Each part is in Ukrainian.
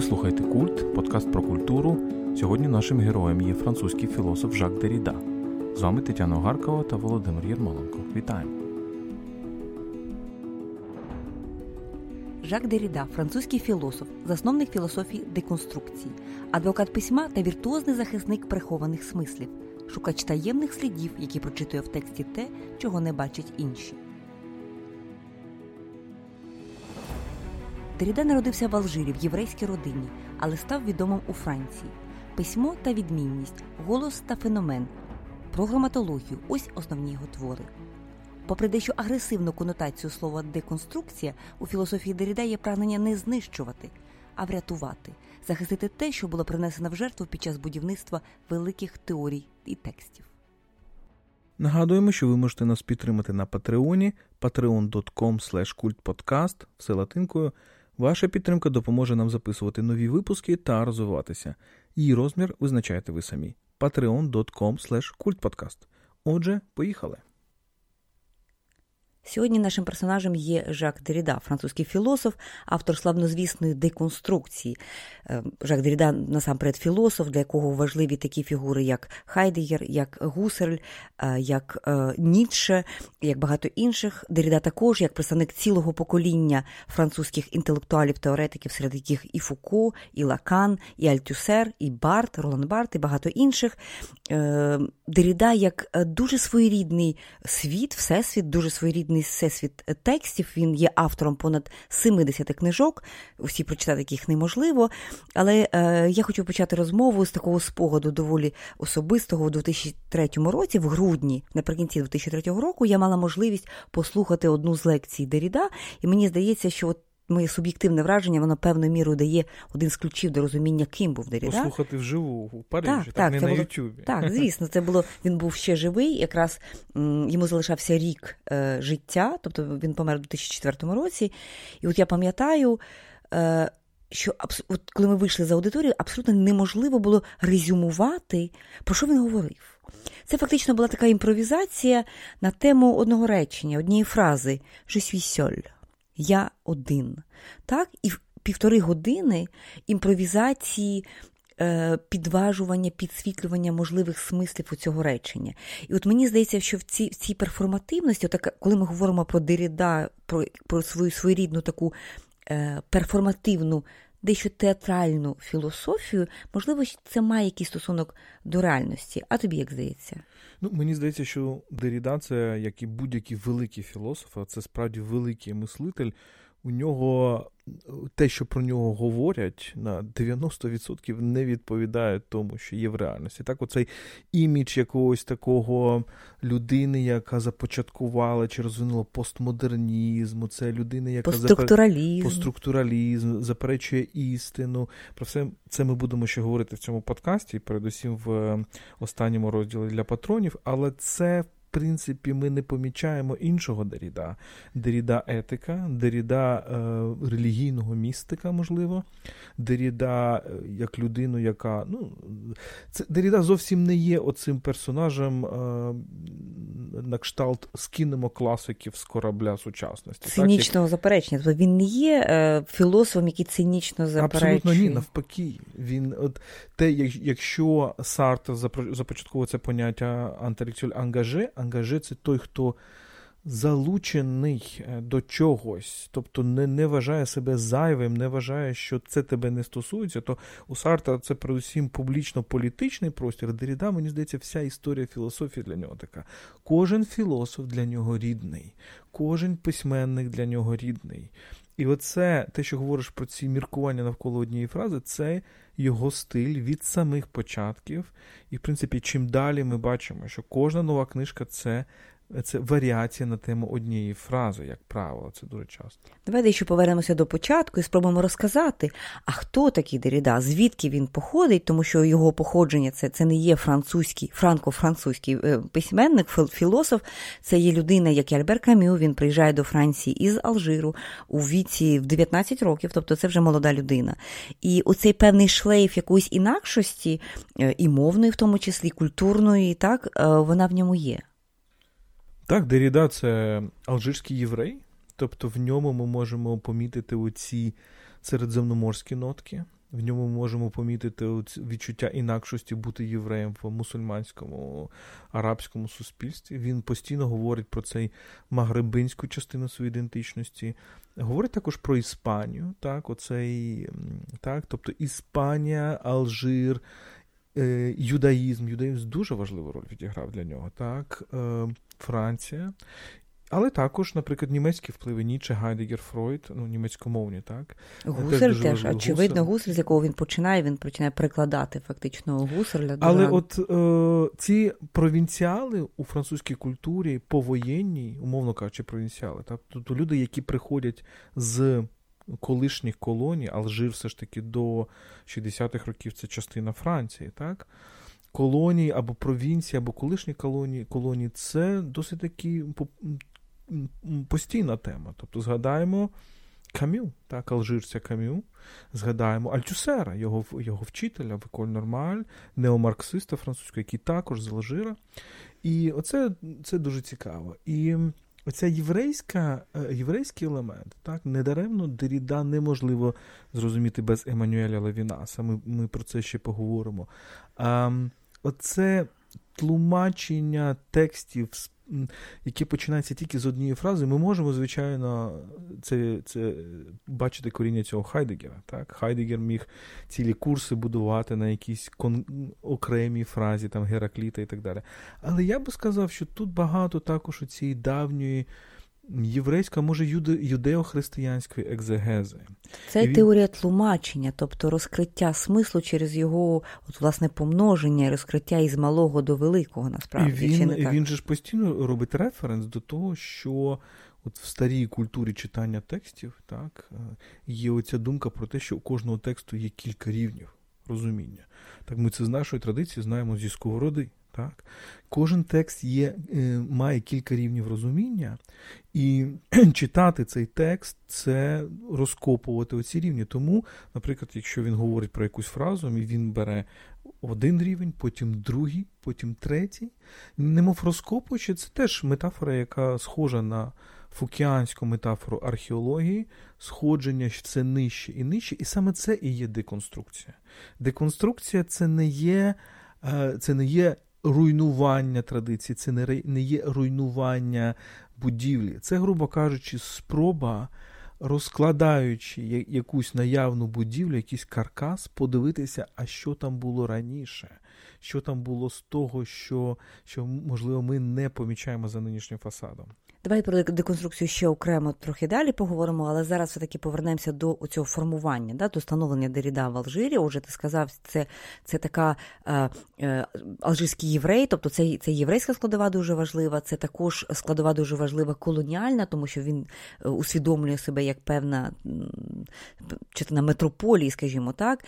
Ви слухаєте Культ, подкаст про культуру. Сьогодні нашим героєм є французький філософ Жак Деріда. З вами Тетяна Огаркова та Володимир Єрмоленко. Вітаємо! Жак Деріда, французький філософ, засновник філософії деконструкції, адвокат письма та віртуозний захисник прихованих смислів, шукач таємних слідів, які прочитує в тексті те, чого не бачать інші. Деріда народився в Алжирі в єврейській родині, але став відомим у Франції. Письмо та відмінність, голос та феномен, про граматологію ось основні його твори. Попри дещо агресивну конотацію слова деконструкція, у філософії Деріда є прагнення не знищувати, а врятувати, захистити те, що було принесено в жертву під час будівництва великих теорій і текстів. Нагадуємо, що ви можете нас підтримати на Патреоні patreon.com kultpodcast все латинкою. Ваша підтримка допоможе нам записувати нові випуски та розвиватися. Її розмір визначаєте ви самі. patreon.com kultpodcast. Отже, поїхали. Сьогодні нашим персонажем є Жак Деріда, французький філософ, автор славнозвісної деконструкції. Е, Жак Деріда насамперед філософ, для якого важливі такі фігури, як Хайдегер, як Гусерль, е, як е, Ніцше, як багато інших. Деріда також як представник цілого покоління французьких інтелектуалів, теоретиків, серед яких і Фуко, і Лакан, і Альтюсер, і Барт, Ролан Барт, і багато інших. Деріда як дуже своєрідний світ, всесвіт, дуже своєрідний всесвіт текстів. Він є автором понад 70 книжок, усі прочитати яких неможливо. Але е, я хочу почати розмову з такого спогаду доволі особистого у 2003 році, в грудні, наприкінці 2003 року, я мала можливість послухати одну з лекцій Деріда, і мені здається, що от моє суб'єктивне враження, воно певною мірою дає один з ключів до розуміння, ким був Деріда. Послухати вживу у Парижі, так, так, так не на було, Ютубі. Так, звісно, це було він був ще живий. Якраз м, йому залишався рік е, життя, тобто він помер у 2004 році. І от я пам'ятаю. Е, що от коли ми вийшли за аудиторію, абсолютно неможливо було резюмувати, про що він говорив. Це фактично була така імпровізація на тему одного речення, однієї фрази «Je suis seul» я один. Так? І в півтори години імпровізації. Е, підважування, підсвітлювання можливих смислів у цього речення. І от мені здається, що в цій в цій перформативності, отак, коли ми говоримо про Деріда, про про свою своєрідну таку е, перформативну, дещо театральну філософію, можливо, це має якийсь стосунок до реальності. А тобі як здається? Ну, Мені здається, що Деріда, це як і будь-який великий філософ, а це справді великий мислитель. У нього те, що про нього говорять, на 90% не відповідає тому, що є в реальності. Так, оцей імідж якогось такого людини, яка започаткувала чи розвинула постмодернізм, це людина, яка постструктуралізм. постструктуралізм, заперечує істину. Про все це ми будемо ще говорити в цьому подкасті, передусім в останньому розділі для патронів, але це принципі, ми не помічаємо іншого Деріда. Деріда етика, Деріда е, релігійного містика, можливо, Деріда е, як людину, яка. ну, це Деріда зовсім не є оцим персонажем е, на кшталт скинемо класиків з корабля сучасності. Цинічного так, заперечення. Тобто він не є е, філософом, який цинічно заперечує. Абсолютно ні, навпаки. Він, от, те, Якщо Сартер започатковує це поняття антелектуаль ангаже, ангаже це той, хто залучений е, до чогось, тобто не не вважає себе зайвим, не вважає, що це тебе не стосується, то у Сарта це передусім публічно-політичний простір. Деріда, мені здається, вся історія філософії для нього така. Кожен філософ для нього рідний, кожен письменник для нього рідний. І оце те, що говориш про ці міркування навколо однієї фрази, це його стиль від самих початків. І, в принципі, чим далі ми бачимо, що кожна нова книжка це це варіація на тему однієї фрази, як правило, це дуже часто. Давайте ще повернемося до початку і спробуємо розказати, а хто такий Деріда, звідки він походить, тому що його походження це це не є французький, франко-французький е, письменник, філософ, це є людина, як і Альбер Камю, він приїжджає до Франції із Алжиру у віці в 19 років, тобто це вже молода людина. І оцей певний шлейф якоїсь інакшості, е, і мовної, в тому числі, культурної, так, е, вона в ньому є. Так, Деріда це алжирський єврей, тобто в ньому ми можемо помітити оці середземноморські нотки. В ньому ми можемо помітити відчуття інакшості бути євреєм в мусульманському арабському суспільстві. Він постійно говорить про цей магребинську частину своєї ідентичності. Говорить також про Іспанію, так, оцей, так, тобто Іспанія, Алжир, юдаїзм. Юдаїзм дуже важливу роль відіграв для нього. так, е, Франція. Але також, наприклад, німецькі впливи Ніцше, Гайдеггер, Фройд, ну, німецькомовні, так? Гуссерль теж, теж очевидно, Гуссерль, з якого він починає, він починає прикладати фактично Гуссерля. до Але от е, ці провінціали у французькій культурі повоєнній, умовно кажучи, провінціали, так? тобто люди, які приходять з колишніх колоній, Алжир все ж таки до 60-х років це частина Франції, так? Колонії або провінції, або колишні колонії, колонії це досить такі постійна тема. Тобто згадаємо Кам'ю, так, алжирця Кам'ю, згадаємо Альтюсера, його його вчителя, Виколь Нормаль, неомарксиста французького, який також з Алжира. І оце це дуже цікаво. І оця єврейська, е, єврейський елемент, так, недаремно Деріда неможливо зрозуміти без Еммануеля Левінаса. Ми ми про це ще поговоримо. А, Оце тлумачення текстів які починаються тільки з однієї фрази, ми можемо, звичайно, це це бачити коріння цього Хайдегера. Так? Хайдегер міг цілі курси будувати на якійсь кон... окремій фразі, там Геракліта і так далі. Але я би сказав, що тут багато також у цієї давньої єврейська, може, юдео-християнської екзегези. Це він... теорія тлумачення, тобто розкриття смислу через його от, власне помноження, розкриття із малого до великого, насправді. І він, Чи не так? він же ж постійно робить референс до того, що от в старій культурі читання текстів так, є оця думка про те, що у кожного тексту є кілька рівнів розуміння. Так ми це з нашої традиції знаємо зі сковороди. Так? Кожен текст є, е, має кілька рівнів розуміння, і читати цей текст це розкопувати оці рівні. Тому, наприклад, якщо він говорить про якусь фразу, він бере один рівень, потім другий, потім третій, немов розкопуючи, це теж метафора, яка схожа на фукіанську метафору археології, сходження все нижче і нижче, і саме це і є деконструкція. Деконструкція це не є. Е, це не є руйнування традиції, це не є руйнування будівлі. Це, грубо кажучи, спроба, розкладаючи якусь наявну будівлю, якийсь каркас, подивитися, а що там було раніше, що там було з того, що, що можливо, ми не помічаємо за нинішнім фасадом. Давай про деконструкцію ще окремо трохи далі поговоримо, але зараз все-таки повернемося до цього формування, да, до становлення Деріда в Алжирі. Отже, ти сказав, це це така е, е, алжирський єврей, тобто це це єврейська складова дуже важлива, це також складова дуже важлива колоніальна, тому що він е, усвідомлює себе як певна частина метрополії, скажімо так.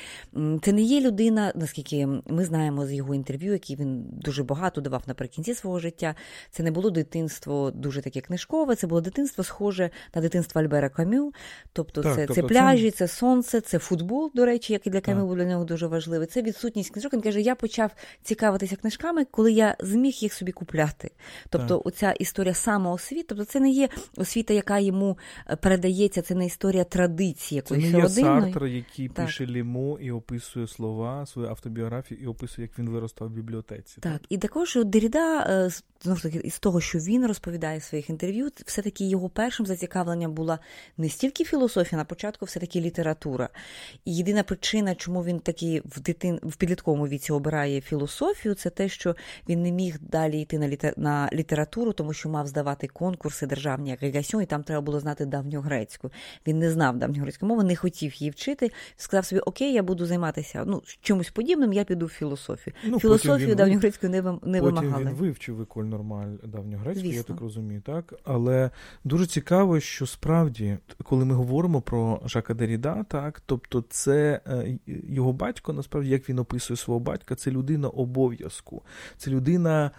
Це не є людина, наскільки ми знаємо з його інтерв'ю, які він дуже багато давав наприкінці свого життя. Це не було дитинство дуже таке книжкове, це було дитинство схоже на дитинство Альбера Камю. Тобто так, це тобто це пляжі, це... це сонце, це футбол, до речі, який для Камю був для нього дуже важливий. Це відсутність книжок. Він каже, я почав цікавитися книжками, коли я зміг їх собі купляти. Тобто, так. оця історія самоосвіти, тобто це не є освіта, яка йому е, передається, це не історія традиції якоїсь Це не є. Сартр, який так. пише лімо і описує слова, свою автобіографію і описує, як він виростав в бібліотеці. Так, так. і також Деріда, е, знову ж таки, із того, що він розповідає в своїх інтерв'ю, все-таки його першим зацікавленням була не стільки філософія, на початку все-таки література. І єдина причина, чому він таки в дитин в підлітковому віці обирає філософію, це те, що він не міг далі йти на літер... на літературу, тому що мав здавати конкурси державні як Регасьон, і там треба було знати давньогрецьку. Він не знав давньогрецької мови, не хотів її вчити. Сказав собі, окей, я буду займатися ну, чимось подібним, я піду в філософію. Ну, Філософію давньогрецькою не не потім вимагали. Він вивчив Виколь Нормаль давньогрецьку, я так розумію, так? Але дуже цікаво, що справді, коли ми говоримо про Жака Деріда, так, тобто це е, його батько, насправді, як він описує свого батька, це людина обов'язку, це людина.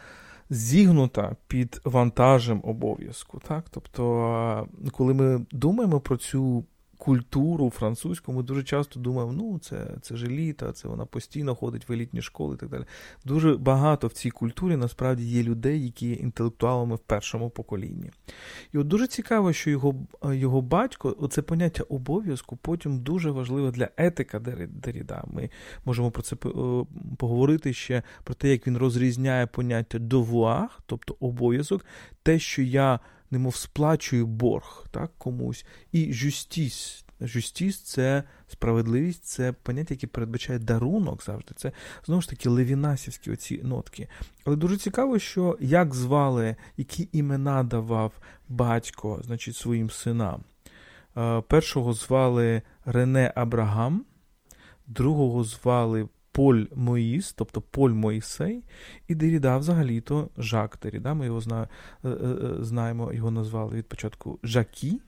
Зігнута під вантажем обов'язку. Так? Тобто, коли ми думаємо про цю культуру французьку, ми дуже часто думаємо, ну це це ж еліта, це вона постійно ходить в елітні школи і так далі. Дуже багато в цій культурі насправді є людей, які є інтелектуалами в першому поколінні. І от дуже цікаво, що його його батько, оце поняття обов'язку, потім дуже важливе для етика Деріда. Ми можемо про це поговорити ще про те, як він розрізняє поняття довуар, тобто обов'язок, те, що я немов сплачую борг так, комусь, і жюстіс. Жюстіс це справедливість, це поняття, яке передбачає дарунок завжди. Це знову ж таки левінасівські оці нотки. Але дуже цікаво, що як звали, які імена давав батько значить, своїм синам. Е, першого звали Рене Абрагам, другого звали Поль Моїс, тобто Поль Моїсей, і Деріда взагалі-то Жак Деріда, ми його е, е, е, знаємо, його назвали від початку Жакі,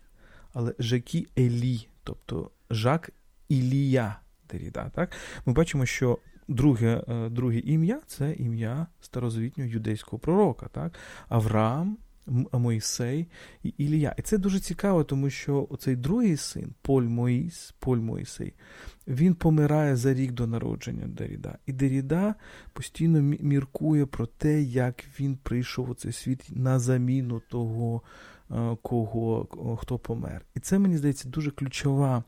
але Жакі Елі, тобто Жак Ілія Деріда. Так? Ми бачимо, що друге друге ім'я це ім'я старозавітнього юдейського пророка. так? Авраам, Моїсей і Ілія. І це дуже цікаво, тому що оцей другий син, Поль Моїс, Поль Моїсей, він помирає за рік до народження Деріда. І Деріда постійно міркує про те, як він прийшов у цей світ на заміну того, е, кого, хто помер. І це, мені здається, дуже ключова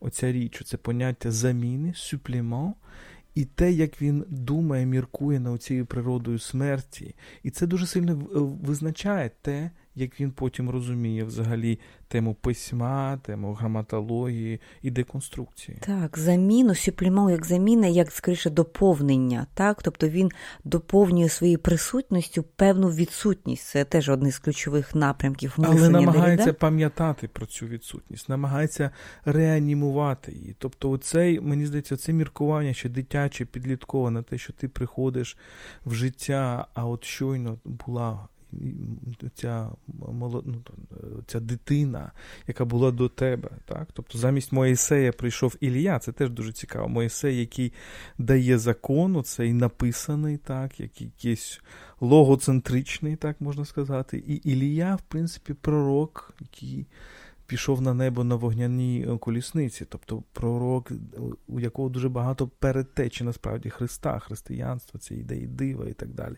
оця річ, це поняття заміни, суплімент, і те, як він думає, міркує над цією природою смерті. І це дуже сильно визначає те, як він потім розуміє взагалі тему письма, тему граматології і деконструкції. Так, заміну, сюплімау як заміна, як скоріше доповнення. так? Тобто він доповнює своєю присутністю певну відсутність. Це теж один з ключових напрямків мислення Але намагається Деріда. пам'ятати про цю відсутність, намагається реанімувати її. Тобто, оцей, мені здається, це міркування ще дитяче, підліткове на те, що ти приходиш в життя, а от щойно була ця ну, ця дитина, яка була до тебе. Так? Тобто замість Моїсея прийшов Ілія, це теж дуже цікаво. Моїсей, який дає закон, цей написаний, так, як якийсь логоцентричний, так можна сказати. І Ілія, в принципі, пророк, який. Пішов на небо на вогняній колісниці, тобто пророк, у якого дуже багато передтечі насправді Христа, християнства, ці ідеї дива і так далі.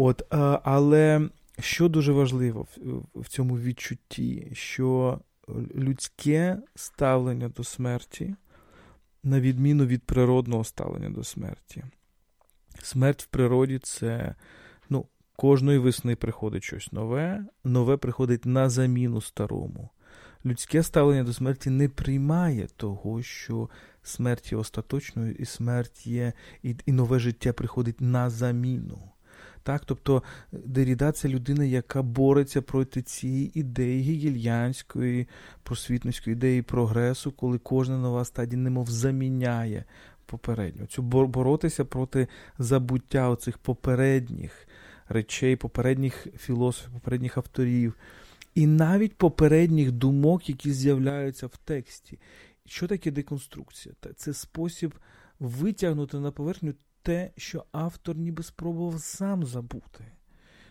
От, е, Але що дуже важливо в цьому відчутті, що людське ставлення до смерті, на відміну від природного ставлення до смерті. Смерть в природі це ну, кожної весни приходить щось нове, нове приходить на заміну старому. Людське ставлення до смерті не приймає того, що смерть є остаточною, і смерть є, і, і нове життя приходить на заміну. Так? Тобто Деріда це людина, яка бореться проти цієї ідеї гігельянської, просвітницької ідеї прогресу, коли кожна нова стадія немов заміняє попередню. Цю боротися проти забуття оцих попередніх речей, попередніх філософів, попередніх авторів. І навіть попередніх думок, які з'являються в тексті. Що таке деконструкція? Це спосіб витягнути на поверхню те, що автор ніби спробував сам забути.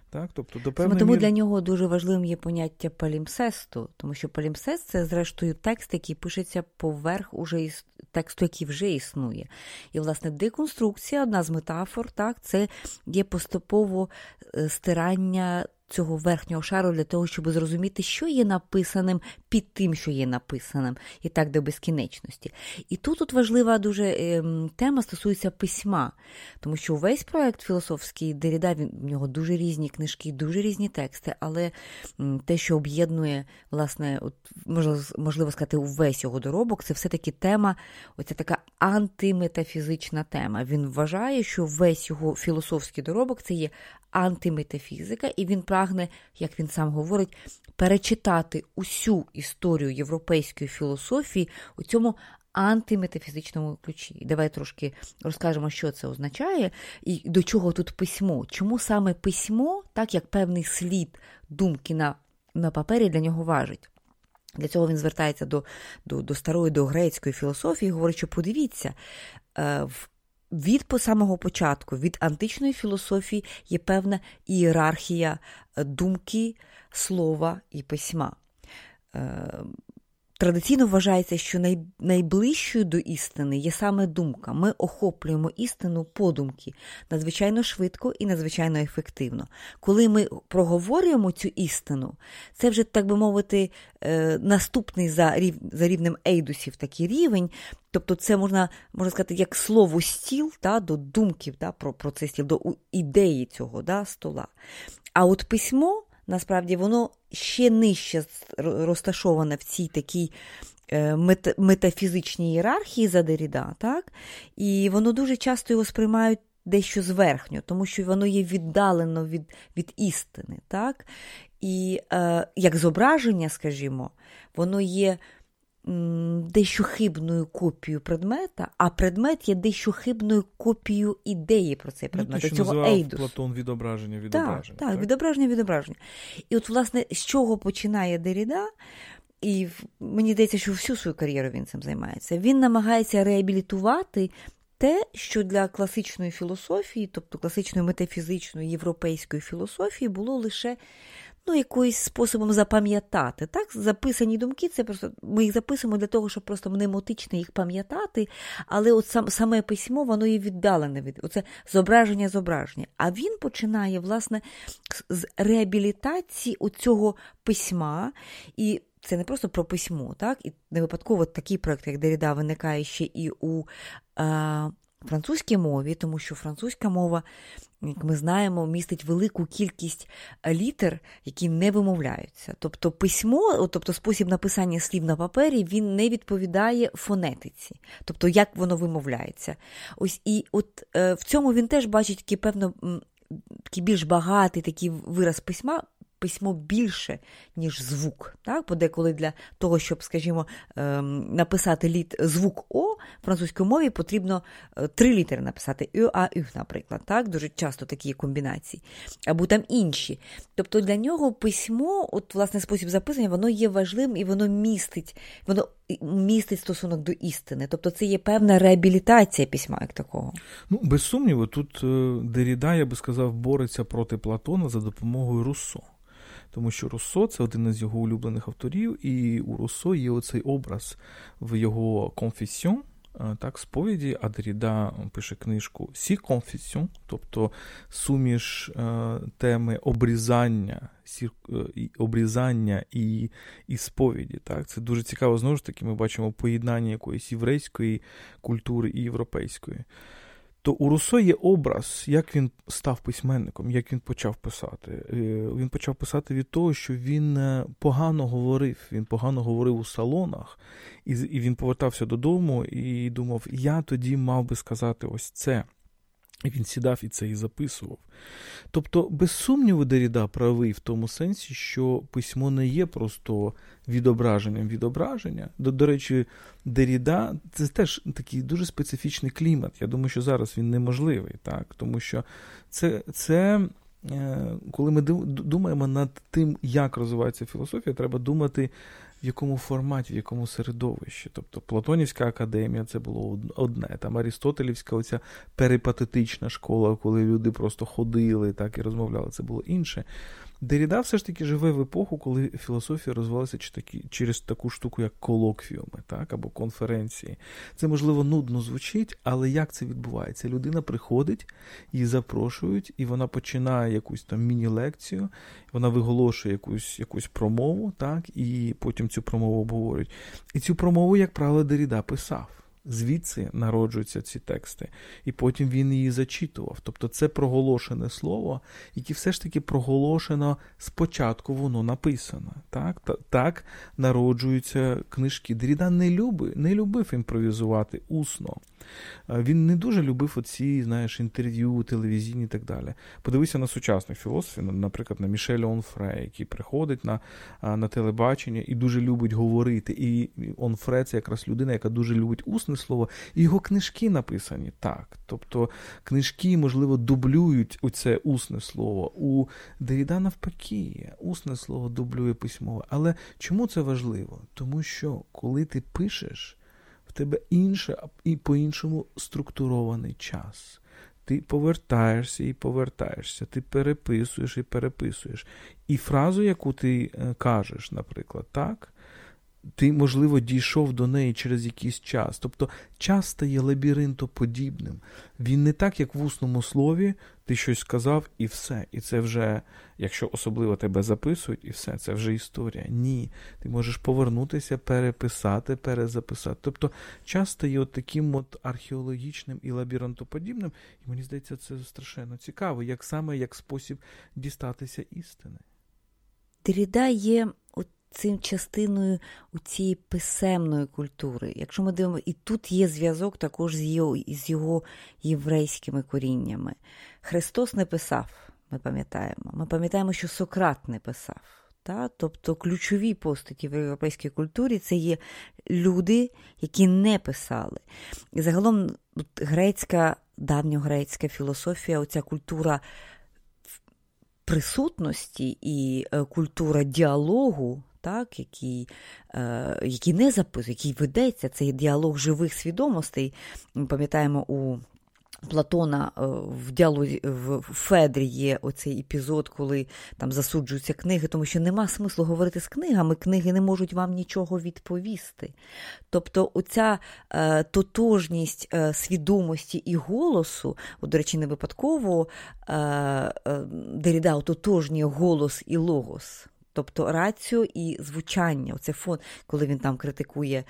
Так? Тобто, до Саме Тому мір... для нього дуже важливим є поняття палімсесту, тому що палімсест це, зрештою, текст, який пишеться поверх уже іс... тексту, який вже існує. І, власне, деконструкція, одна з метафор, так, це є поступово е, стирання цього верхнього шару для того, щоб зрозуміти, що є написаним під тим, що є написаним, і так до безкінечності. І тут тут важлива дуже е, тема стосується письма, тому що весь проект філософський Деріда, він в нього дуже різні книжки, дуже різні тексти, але те, що об'єднує, власне, от, можливо сказати, увесь його доробок, це все-таки тема, оця така антиметафізична тема. Він вважає, що весь його філософський доробок це є антиметафізика, і він прагне, як він сам говорить, перечитати усю історію європейської філософії у цьому антиметафізичному ключі. Давай трошки розкажемо, що це означає і до чого тут письмо. Чому саме письмо, так як певний слід думки на, на папері для нього важить. Для цього він звертається до до, до старої до грецької філософії і говорить, що подивіться, е, від самого початку, від античної філософії є певна ієрархія е, думки, слова і письма. Традиційно вважається, що най, найближчою до істини є саме думка. Ми охоплюємо істину подумки надзвичайно швидко і надзвичайно ефективно. Коли ми проговорюємо цю істину, це вже, так би мовити, е, наступний за рів, за рівнем ейдусів такий рівень. Тобто, це можна можна сказати, як слово стіл та, до думків та, про, про цей стіл, до ідеї цього да, стола. А от письмо насправді воно ще нижче розташоване в цій такій е, метафізичній ієрархії за Деріда, так? і воно дуже часто його сприймають дещо зверхньо, тому що воно є віддалено від від істини. так? І е, як зображення, скажімо, воно є дещо хибною копією предмета, а предмет є дещо хибною копією ідеї про цей ну, предмет. Ну, те, що цього ейдус. Платон відображення відображення. Так, так, відображення відображення. І от, власне, з чого починає Деріда, і мені здається, що всю свою кар'єру він цим займається. Він намагається реабілітувати. Те, що для класичної філософії, тобто класичної метафізичної європейської філософії, було лише ну, якоюсь способом запам'ятати. Так, Записані думки, це просто ми їх записуємо для того, щоб просто мнемотично їх пам'ятати, але от сам, саме письмо, воно є віддалене від оце зображення зображення. А він починає, власне, з реабілітації цього письма. і це не просто про письмо, так? І не випадково такий проект, як Деріда, виникає ще і у а, французькій мові, тому що французька мова як ми знаємо, містить велику кількість е, літер, які не вимовляються. Тобто письмо, тобто спосіб написання слів на папері, він не відповідає фонетиці, тобто як воно вимовляється. Ось і от е, в цьому він теж бачить такий, певно, такий більш багатий такий вираз письма, письмо більше, ніж звук. Так? Подеколи для того, щоб, скажімо, ем, написати літ звук О в французькій мові потрібно е, три літери написати Ю, А, Ю, наприклад. Так? Дуже часто такі комбінації, або там інші. Тобто для нього письмо, от власне спосіб записання, воно є важливим і воно містить, воно містить стосунок до істини. Тобто це є певна реабілітація письма як такого. Ну, без сумніву, тут е, Деріда, я би сказав, бореться проти Платона за допомогою Руссо тому що Руссо це один із його улюблених авторів, і у Руссо є оцей образ в його конфесіон, так, сповіді, а Деріда пише книжку Сі конфесіон, тобто суміш е, теми обрізання, е, обрізання і і сповіді. Так? Це дуже цікаво, знову ж таки, ми бачимо поєднання якоїсь єврейської культури і європейської то у Руссо є образ, як він став письменником, як він почав писати. Е, він почав писати від того, що він е, погано говорив. Він погано говорив у салонах, і він повертався додому і думав: я тоді мав би сказати ось це. Він сідав і це і записував. Тобто, без сумніву, Деріда правий в тому сенсі, що письмо не є просто відображенням відображення. До, до речі, Деріда це теж такий дуже специфічний клімат. Я думаю, що зараз він неможливий, так? тому що це, це е, коли ми думаємо над тим, як розвивається філософія, треба думати в якому форматі, в якому середовищі. Тобто Платонівська академія це було одне. Там Арістотелівська оця перипатетична школа, коли люди просто ходили так і розмовляли, це було інше. Деріда все ж таки живе в епоху, коли філософія розвивалася через таку штуку, як колоквіуми, так, або конференції. Це, можливо, нудно звучить, але як це відбувається? Людина приходить, її запрошують, і вона починає якусь там міні-лекцію, вона виголошує якусь якусь промову, так, і потім цю промову обговорюють. І цю промову, як правило, Деріда писав. Звідси народжуються ці тексти, і потім він її зачитував. Тобто це проголошене слово, яке все ж таки проголошено спочатку, воно написано. Так так народжуються книжки. Дріда не любив, не любив імпровізувати усно. Він не дуже любив оці, знаєш, інтерв'ю, телевізійні і так далі. Подивися на сучасних філософів, наприклад, на Мішеля Онфре, який приходить на на телебачення і дуже любить говорити. І Онфре це якраз людина, яка дуже любить усне слово, і його книжки написані так. Тобто книжки, можливо, дублюють оце усне слово. У Деріда навпаки, усне слово дублює письмове. Але чому це важливо? Тому що коли ти пишеш тебе інше і по-іншому структурований час. Ти повертаєшся і повертаєшся, ти переписуєш і переписуєш. І фразу, яку ти е, кажеш, наприклад, так, ти, можливо, дійшов до неї через якийсь час. Тобто час стає лабіринтоподібним. Він не так, як в усному слові, ти щось сказав, і все. І це вже, якщо особливо тебе записують, і все, це вже історія. Ні. Ти можеш повернутися, переписати, перезаписати. Тобто час стає от таким от археологічним і лабіринтоподібним, і мені здається, це страшенно цікаво, як саме як спосіб дістатися істини. Деріда є цим частиною у цієї писемної культури. Якщо ми дивимося, і тут є зв'язок також з його, з його єврейськими коріннями. Христос не писав, ми пам'ятаємо. Ми пам'ятаємо, що Сократ не писав. Та? Тобто ключові постаті в європейській культурі це є люди, які не писали. І загалом грецька, давньогрецька філософія, оця культура присутності і е, культура діалогу так, який е, який не записує, який ведеться, цей діалог живих свідомостей. Ми пам'ятаємо у Платона е, в діалозі в Федрі є оцей епізод, коли там засуджуються книги, тому що нема смислу говорити з книгами, книги не можуть вам нічого відповісти. Тобто, оця е, тотожність е, свідомості і голосу, от, до речі, не випадково е, е, Деріда ототожнює голос і логос. Тобто рацію і звучання, оце фон, коли він там критикує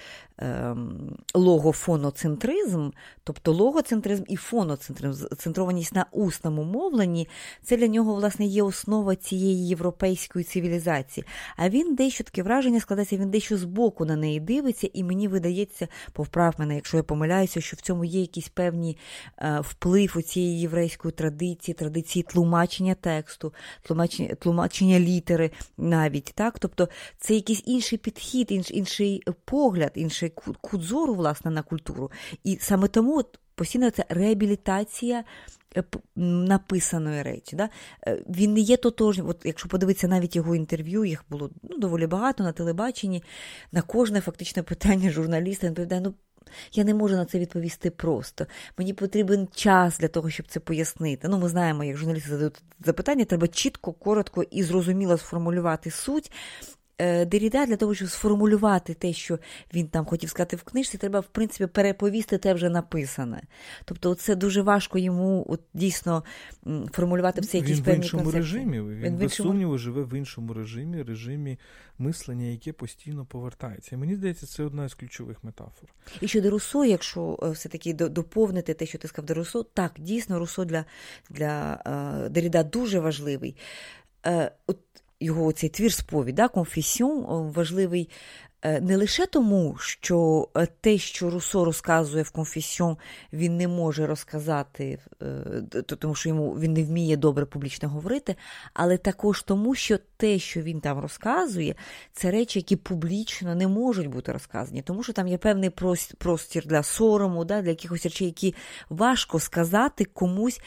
логофоноцентризм, тобто логоцентризм і фоноцентризм, центрованість на усному мовленні, це для нього, власне, є основа цієї європейської цивілізації. А він дещо таке враження складається, він дещо збоку на неї дивиться, і мені видається, повправ мене, якщо я помиляюся, що в цьому є якийсь певний е, вплив у цієї єврейської традиції, традиції тлумачення тексту, тлумачення, тлумачення літери навіть. так? Тобто це якийсь інший підхід, інш, інший погляд, інший кут зору власне, на культуру. І саме тому от, постійно це реабілітація. Е, написаної речі. Да? Е, він не є тотожним. От Якщо подивитися навіть його інтерв'ю, їх було ну, доволі багато на телебаченні. На кожне фактичне питання журналіста він відповідає, ну я не можу на це відповісти просто. Мені потрібен час для того, щоб це пояснити. Ну, ми знаємо, як журналісти задають запитання, треба чітко, коротко і зрозуміло сформулювати суть. Е, Деріда для того, щоб сформулювати те, що він там хотів сказати в книжці, треба, в принципі, переповісти те вже написане. Тобто, це дуже важко йому от, дійсно формулювати все якісь певні в іншому режимі, він, він без іншому... сумніву живе в іншому режимі, режимі мислення, яке постійно повертається. І мені здається, це одна з ключових метафор. І щодо Русо, якщо е, все-таки доповнити те, що ти сказав до Русо, так, дійсно, Русо для для Деріда дуже важливий. Uh, от його цей твір сповідь, да, конфесіон важливий не лише тому, що е, те, що Русо розказує в конфесіон, він не може розказати, е, тому що йому він не вміє добре публічно говорити, але також тому, що те, що він там розказує, це речі, які публічно не можуть бути розказані, тому що там є певний простір для сорому, для якихось речей, які важко сказати комусь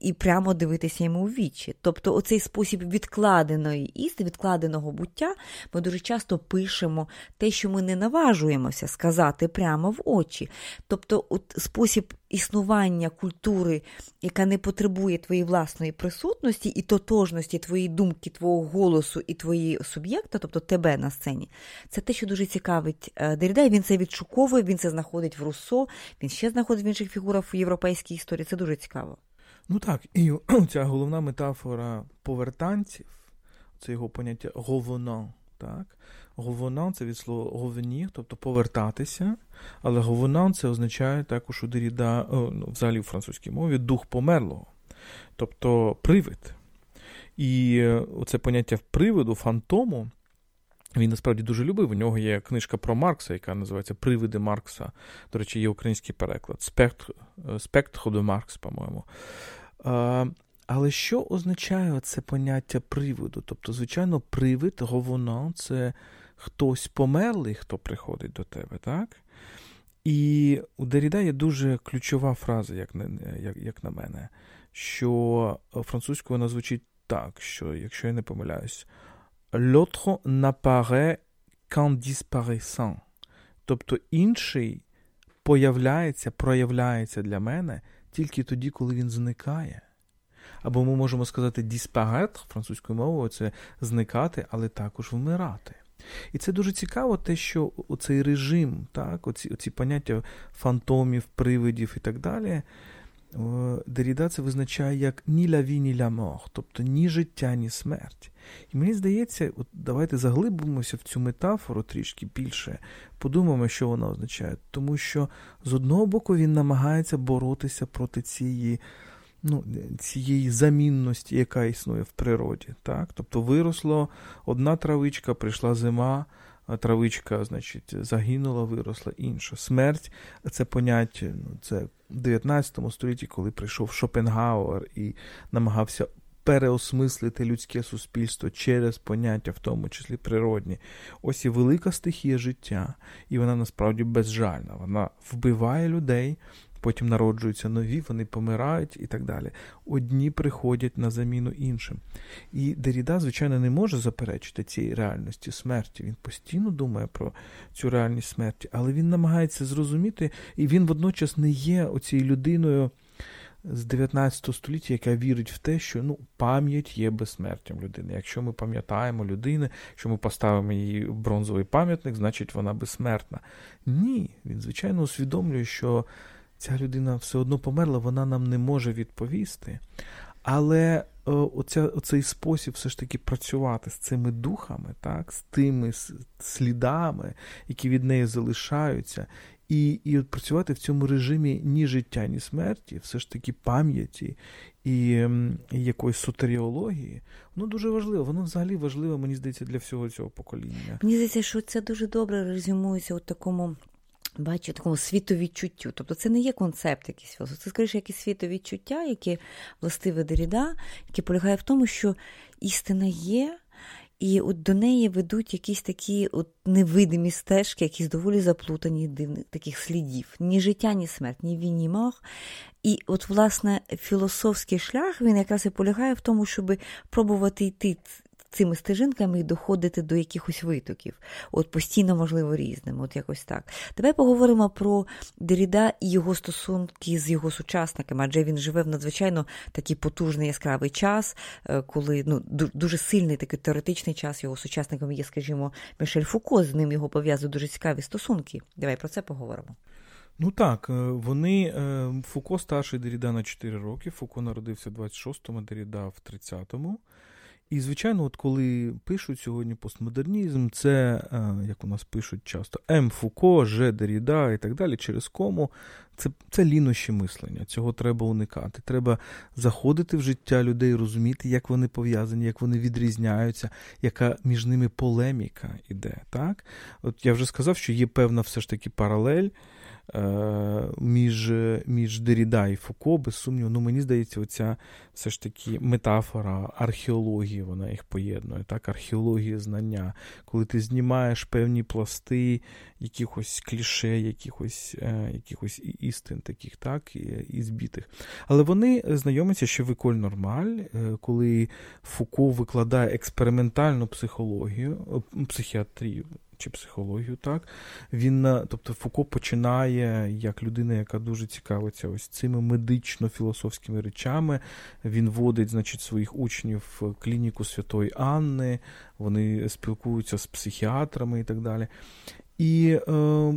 і прямо дивитися йому в вічі. Тобто, оцей спосіб відкладеної істини, відкладеного буття, ми дуже часто пишемо те, що ми не наважуємося сказати прямо в очі. Тобто, от спосіб існування культури, яка не потребує твоєї власної присутності і тотожності твоєї думки, твого голосу і твої суб'єкта, тобто тебе на сцені, це те, що дуже цікавить Деріда, він це відшуковує, він це знаходить в Руссо, він ще знаходить в інших фігурах в європейській історії. Це дуже цікаво. Ну так, і ця головна метафора повертанців, це його поняття говоно, так? Говонан це від слова говенір, тобто повертатися, але говонан це означає також у Деріда, ну, взагалі в французькій мові дух померлого, тобто привид. І е, це поняття привиду, фантому. Він насправді дуже любив. У нього є книжка про Маркса, яка називається Привиди Маркса. До речі, є український переклад. Спектр е, Спектр до Маркс, по-моєму. Але що означає це поняття приводу? Тобто, звичайно, привид, говона це хтось померлий, хто приходить до тебе, так? І у Деріда є дуже ключова фраза, як на, як, як на мене, що французькою вона звучить так, що, якщо я не помиляюсь, l'autre n'apparaît qu'en disparaissant. Тобто інший появляється, проявляється для мене тільки тоді, коли він зникає. Або ми можемо сказати disparaître французькою мовою це зникати, але також вмирати. І це дуже цікаво, те, що цей режим, так, оці, оці поняття фантомів, привидів і так далі. Деріда це визначає як ні ля ві, ні ля мор, тобто ні життя, ні смерть. І мені здається, от давайте заглибимося в цю метафору трішки більше, подумаємо, що вона означає. Тому що з одного боку він намагається боротися проти цієї ну, цієї замінності, яка існує в природі. Так? Тобто виросло одна травичка, прийшла зима, травичка, значить, загинула, виросла інша. Смерть це поняття, ну, це в 19 столітті, коли прийшов Шопенгауер і намагався. Переосмислити людське суспільство через поняття, в тому числі природні. Ось і велика стихія життя, і вона насправді безжальна. Вона вбиває людей, потім народжуються нові, вони помирають і так далі. Одні приходять на заміну іншим. І Деріда, звичайно, не може заперечити цієї реальності смерті. Він постійно думає про цю реальність смерті, але він намагається зрозуміти, і він водночас не є оцією людиною. З 19 століття, яка вірить в те, що ну, пам'ять є безсмертям людини. Якщо ми пам'ятаємо людини, якщо ми поставимо її бронзовий пам'ятник, значить вона безсмертна. Ні, він, звичайно, усвідомлює, що ця людина все одно померла, вона нам не може відповісти. Але е, оця, оцей спосіб все ж таки працювати з цими духами, так, з тими слідами, які від неї залишаються, і і от працювати в цьому режимі ні життя, ні смерті, все ж таки пам'яті і, і якоїсь сотеріології, воно дуже важливо. Воно взагалі важливо, мені здається, для всього цього покоління. Мені здається, що це дуже добре резюмується у такому бачу такому світовідчуттю. Тобто це не є концепт якийсь філософ, це скоріше якесь світовідчуття, яке властиве Деріда, яке полягає в тому, що істина є. І от до неї ведуть якісь такі от невидимі стежки, якісь доволі заплутані дивних таких слідів. Ні життя, ні смерть, ні він, ні мах. І от, власне, філософський шлях він якраз і полягає в тому, щоб пробувати йти цими стежинками і доходити до якихось витоків, от постійно, можливо, різним, от якось так. Давай поговоримо про Деріда і його стосунки з його сучасниками, адже він живе в надзвичайно такий потужний яскравий час, е, коли ну, дуже сильний такий теоретичний час його сучасником є, скажімо, Мішель Фуко, з ним його пов'язують дуже цікаві стосунки. Давай про це поговоримо. Ну так, е, вони е, Фуко старший Деріда на 4 роки. Фуко народився в 26-му, Деріда в 30-му. І, звичайно, от коли пишуть сьогодні постмодернізм, це, е, як у нас пишуть часто, М. Фуко, Ж. Деріда і так далі, через кому, це це лінощі мислення. Цього треба уникати. Треба заходити в життя людей, розуміти, як вони пов'язані, як вони відрізняються, яка між ними полеміка іде. Так? От Я вже сказав, що є певна все ж таки паралель. Е, між між Деріда і Фуко, без сумніву, ну мені здається, оця все ж таки метафора археології, вона їх поєднує. Так, археологія знання, коли ти знімаєш певні пласти якихось кліше, якихось е, якихось істин таких, так, і збитих. Але вони знайомляться ще в Еколь Нормаль, е, коли Фуко викладає експериментальну психологію, психіатрію чи психологію, так він, тобто Фуко починає як людина, яка дуже цікавиться ось цими медично-філософськими речами. Він водить, значить, своїх учнів в клініку Святої Анни, вони спілкуються з психіатрами і так далі. І е,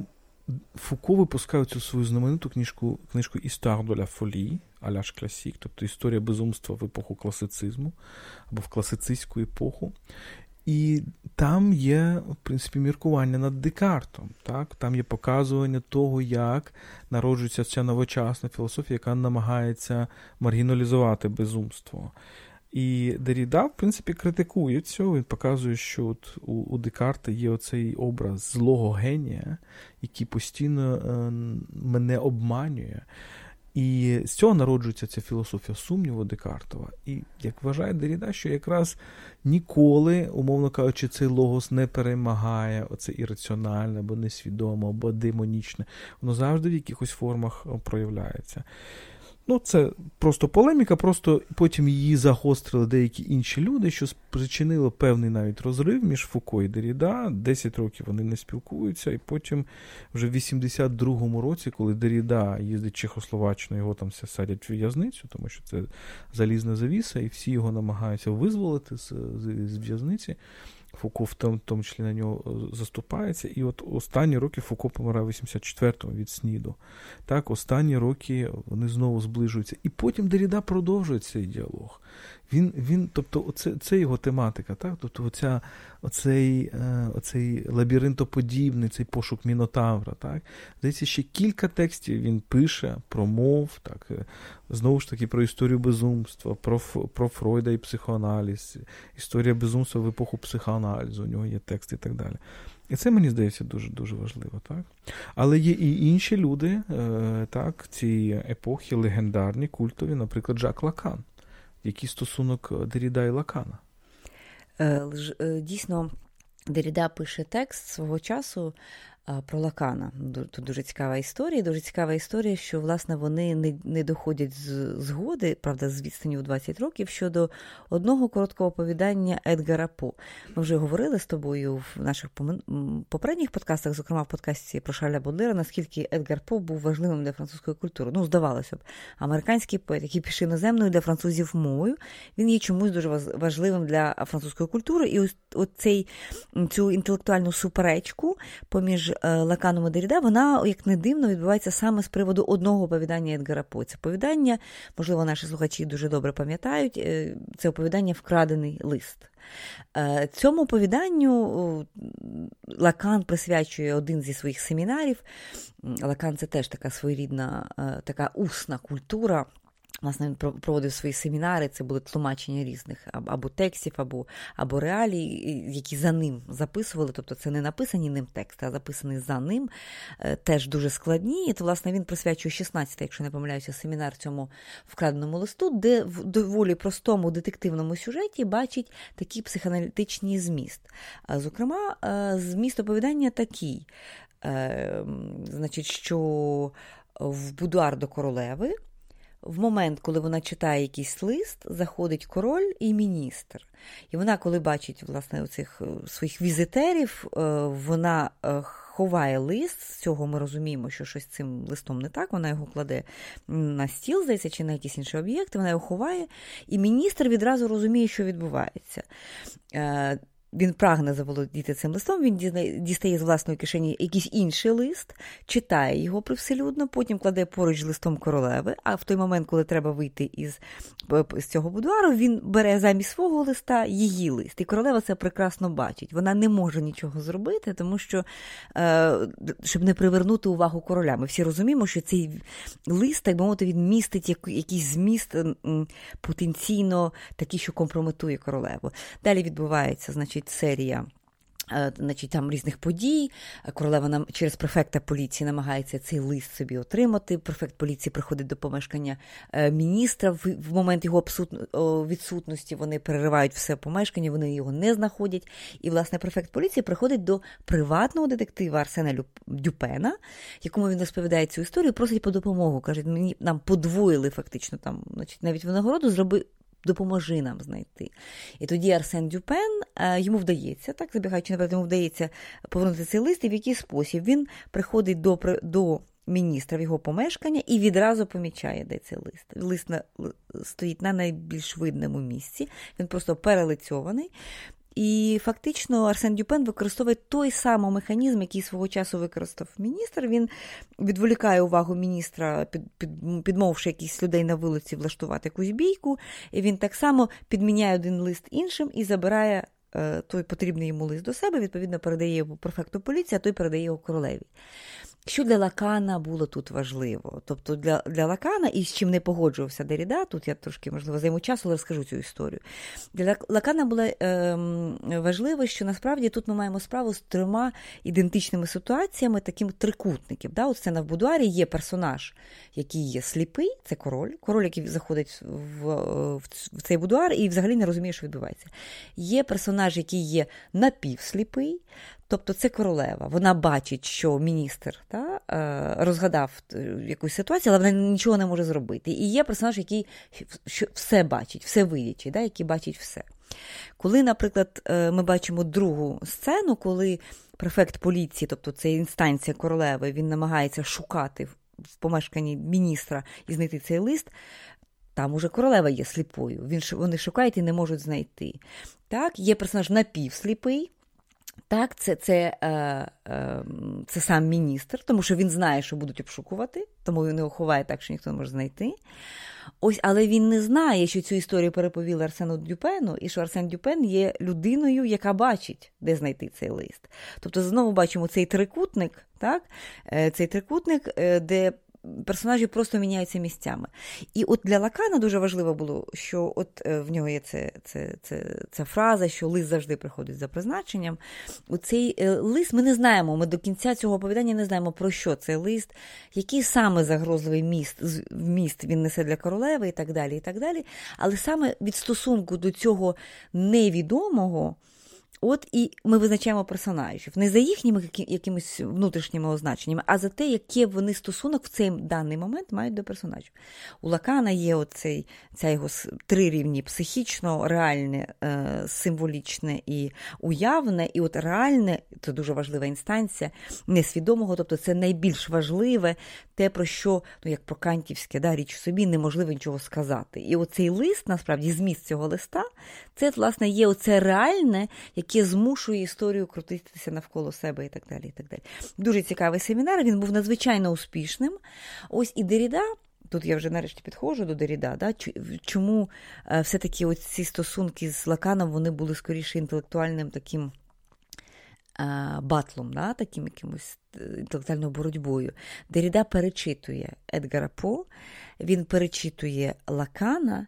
Фуко випускає цю свою знамениту книжку книжку de la folie, аляш класік, тобто історія безумства в епоху класицизму або в класицистську епоху. І там є, в принципі, міркування над Декартом. Так? Там є показування того, як народжується ця новочасна філософія, яка намагається маргіналізувати безумство. І Деріда, в принципі, критикує цього. Він показує, що от у, у Декарта є оцей образ злого генія, який постійно е, мене обманює. І з цього народжується ця філософія сумніву Декартова. І як вважає Деріда, що якраз ніколи, умовно кажучи, цей логос не перемагає оце ірраціональне, або несвідоме, або демонічне. Воно завжди в якихось формах проявляється. Ну, це просто полеміка, просто потім її загострили деякі інші люди, що спричинило певний навіть розрив між Фуко і Деріда. Десять років вони не спілкуються, і потім, вже в 82-му році, коли Деріда їздить Чехословаччину, його там все садять в в'язницю, тому що це залізна завіса, і всі його намагаються визволити з, з, з в'язниці. Фуко в тому, в тому числі на нього заступається. І от останні роки Фуко помирає в 84-му від СНІДу. Так, останні роки вони знову зближуються. І потім Деріда продовжує цей діалог. Він, він, тобто, це його тематика, так? Тобто, оця, оцей е, оцей лабіринтоподібний, цей пошук Мінотавра. Так? Здається, ще кілька текстів він пише про мов, так, е, знову ж таки, про історію безумства, про про Фройда і психоаналіз, історія безумства в епоху психоаналізу, у нього є текст і так далі. І це, мені здається, дуже дуже важливо. так? Але є і інші люди, е, так, ці епохи легендарні, культові, наприклад, Жак Лакан який стосунок Деріда і Лакана? Е, е, дійсно, Деріда пише текст свого часу про Лакана. Тут дуже цікава історія. Дуже цікава історія, що власне вони не не доходять з згоди, правда, з відстані у 20 років щодо одного короткого оповідання Едгара По. Ми вже говорили з тобою в наших попередніх подкастах, зокрема в подкасті про Шарля Бодлера, наскільки Едгар По був важливим для французької культури. Ну, здавалося б, американський поет, який пише іноземною для французів мовою, він є чомусь дуже важливим для французької культури. І ось оцей цю інтелектуальну суперечку поміж Лакану Деріда, вона, як не дивно, відбувається саме з приводу одного оповідання Едгара По. Це оповідання, можливо, наші слухачі дуже добре пам'ятають, е, це оповідання Вкрадений лист. Е, цьому оповіданню Лакан присвячує один зі своїх семінарів. Лакан це теж така своєрідна, така усна культура. Власне, він проводив свої семінари, це були тлумачення різних або текстів, або або реалій, які за ним записували. Тобто це не написані ним тексти, а записані за ним, е, теж дуже складні. І то, власне, він присвячує 16, якщо не помиляюся, семінар цьому вкраденому листу, де в доволі простому детективному сюжеті бачить такий психоаналітичний зміст. Зокрема, е, зміст оповідання такий, е, значить, що в будуар до королеви в момент, коли вона читає якийсь лист, заходить король і міністр. І вона, коли бачить власне оцих е, своїх візитерів, е, вона е, ховає лист. З цього ми розуміємо, що щось цим листом не так. Вона його кладе на стіл, здається, чи на якісь інші об'єкти, вона його ховає, і міністр відразу розуміє, що відбувається. Він прагне заволодіти цим листом, він дістає з власної кишені якийсь інший лист, читає його привселюдно, потім кладе поруч з листом королеви. А в той момент, коли треба вийти із з цього будуару, він бере замість свого листа її лист. І королева це прекрасно бачить. Вона не може нічого зробити, тому що е, щоб не привернути увагу короля. Ми всі розуміємо, що цей лист, так би мовити, він містить якийсь зміст потенційно такий, що компрометує королеву. Далі відбувається, значить, серія. Е, значить, там різних подій. Королева нам через префекта поліції намагається цей лист собі отримати. Префект поліції приходить до помешкання е, міністра в момент його відсутності. Вони переривають все помешкання, вони його не знаходять. І, власне, префект поліції приходить до приватного детектива Арсена Дюпена, якому він розповідає цю історію, просить по допомогу. Каже, мені нам подвоїли фактично там, значить, навіть винагороду, зроби допоможи нам знайти. І тоді Арсен Дюпен е, йому вдається, так забігаючи наперед, йому вдається повернути цей лист, і в який спосіб він приходить до до міністра в його помешкання і відразу помічає, де цей лист. Лист на, стоїть на найбільш видному місці, він просто перелицьований. І фактично Арсен Дюпен використовує той самий механізм, який свого часу використав міністр. Він відволікає увагу міністра, під, під, підмовивши якісь людей на вулиці влаштувати якусь бійку. І він так само підміняє один лист іншим і забирає е, той потрібний йому лист до себе, відповідно, передає його префекту поліції, а той передає його королеві. Що для Лакана було тут важливо? Тобто для для Лакана, і з чим не погоджувався Деріда, тут я трошки, можливо, займу час, але розкажу цю історію. Для Лакана було е, важливо, що насправді тут ми маємо справу з трьома ідентичними ситуаціями, таким трикутників. Да? От сцена в будуарі є персонаж, який є сліпий, це король, король, який заходить в, в, в цей будуар і взагалі не розуміє, що відбувається. Є персонаж, який є напівсліпий, Тобто це королева. Вона бачить, що міністр та, е, розгадав е, якусь ситуацію, але вона нічого не може зробити. І є персонаж, який все бачить, все видячий, да, який бачить все. Коли, наприклад, е, ми бачимо другу сцену, коли префект поліції, тобто це інстанція королеви, він намагається шукати в помешканні міністра і знайти цей лист. Там уже королева є сліпою. Він, Вони шукають і не можуть знайти. Так, Є персонаж напівсліпий. Так, це це, е, е, це сам міністр, тому що він знає, що будуть обшукувати, тому він його ховає так, що ніхто не може знайти. Ось, Але він не знає, що цю історію переповіли Арсену Дюпену, і що Арсен Дюпен є людиною, яка бачить, де знайти цей лист. Тобто, знову бачимо цей трикутник, так? Е, цей трикутник, е, де персонажі просто міняються місцями. І от для Лакана дуже важливо було, що от е, в нього є це, це, це, ця фраза, що лист завжди приходить за призначенням. Цей е, лист ми не знаємо, ми до кінця цього оповідання не знаємо, про що цей лист, який саме загрозливий міст, вміст він несе для королеви і так далі. і так далі. Але саме від стосунку до цього невідомого. От і ми визначаємо персонажів не за їхніми якимись внутрішніми означеннями, а за те, який вони стосунок в цей даний момент мають до персонажів. У Лакана є оцей, ця його три рівні: психічно, реальне, е, символічне і уявне. І от реальне це дуже важлива інстанція несвідомого, тобто це найбільш важливе, те, про що, ну як про Кантівське, да, річ собі, неможливо нічого сказати. І оцей лист, насправді, зміст цього листа, це, власне, є оце реальне, яке змушує історію крутитися навколо себе і так далі. і так далі. Дуже цікавий семінар, він був надзвичайно успішним. Ось і Деріда. Тут я вже нарешті підходжу до Деріда, да? чому е, все-таки ці стосунки з Лаканом вони були скоріше інтелектуальним таким батлом, да, таким якимось е, інтелектуальною боротьбою. Деріда перечитує Едгара По, він перечитує Лакана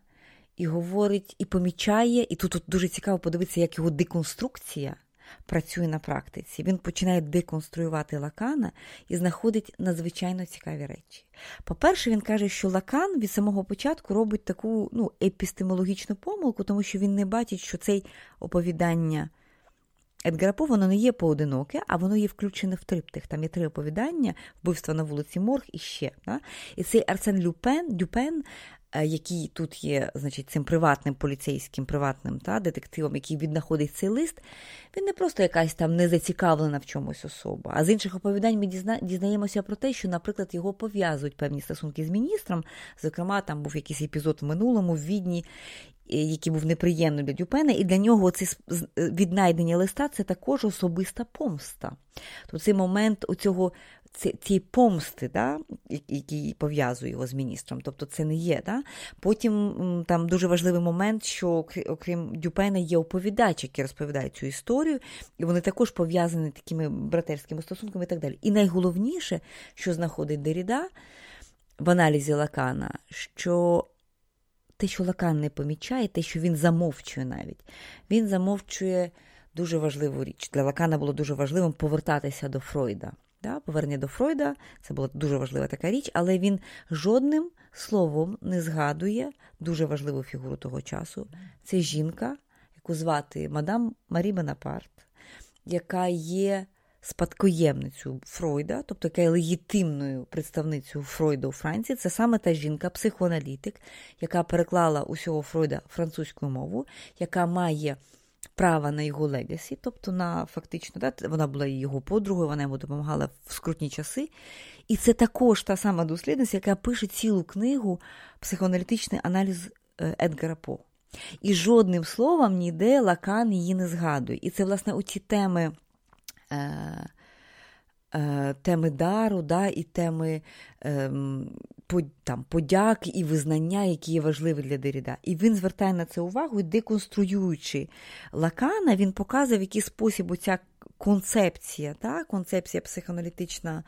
і говорить, і помічає, і тут, тут дуже цікаво подивитися, як його деконструкція. Працює на практиці. Він починає деконструювати лакана і знаходить надзвичайно цікаві речі. По-перше, він каже, що лакан від самого початку робить таку ну, епістемологічну помилку, тому що він не бачить, що це оповідання Едгара воно не є поодиноке, а воно є включене в триптих. Там є три оповідання, вбивства на вулиці Морг і ще. Да? І цей Арсен Люпен, Дюпен, який тут є значить, цим приватним поліцейським приватним та, детективом, який віднаходить цей лист, він не просто якась там незацікавлена в чомусь особа. А з інших оповідань ми дізна... дізнаємося про те, що, наприклад, його пов'язують певні стосунки з міністром. Зокрема, там був якийсь епізод в минулому в Відні, який був неприємним для Дюпена, і для нього це віднайдення листа це також особиста помста. Тобто цей момент оцього, цієї помсти, да, який пов'язує його з міністром, тобто це не є. Да? Потім там дуже важливий момент, що окрім Дюпена є оповідач, який розповідає цю історію, і вони також пов'язані такими братерськими стосунками і так далі. І найголовніше, що знаходить Деріда в аналізі Лакана, що те, що Лакан не помічає, те, що він замовчує навіть. Він замовчує дуже важливу річ. Для Лакана було дуже важливим повертатися до Фройда. Да? Повернення до Фройда це була дуже важлива така річ, але він жодним словом не згадує дуже важливу фігуру того часу. Це жінка, яку звати Мадам Марі Бонапарт, яка є спадкоємницю Фройда, тобто яка є легітимною представницею Фройда у Франції, це саме та жінка, психоаналітик, яка переклала усього Фройда французьку мову, яка має право на його legacy, тобто на фактично, да, вона була його подругою, вона йому допомагала в скрутні часи. І це також та сама дослідниця, яка пише цілу книгу психоаналітичний аналіз е, Едгара По. І жодним словом ніде Лакан її не згадує. І це, власне, оці теми. Е, е, теми дару, да, і теми е, там, подяки і визнання, які є важливі для Деріда. І він звертає на це увагу і деконструюючи Лакана, він показує, в який спосіб оця концепція, да, концепція психоаналітична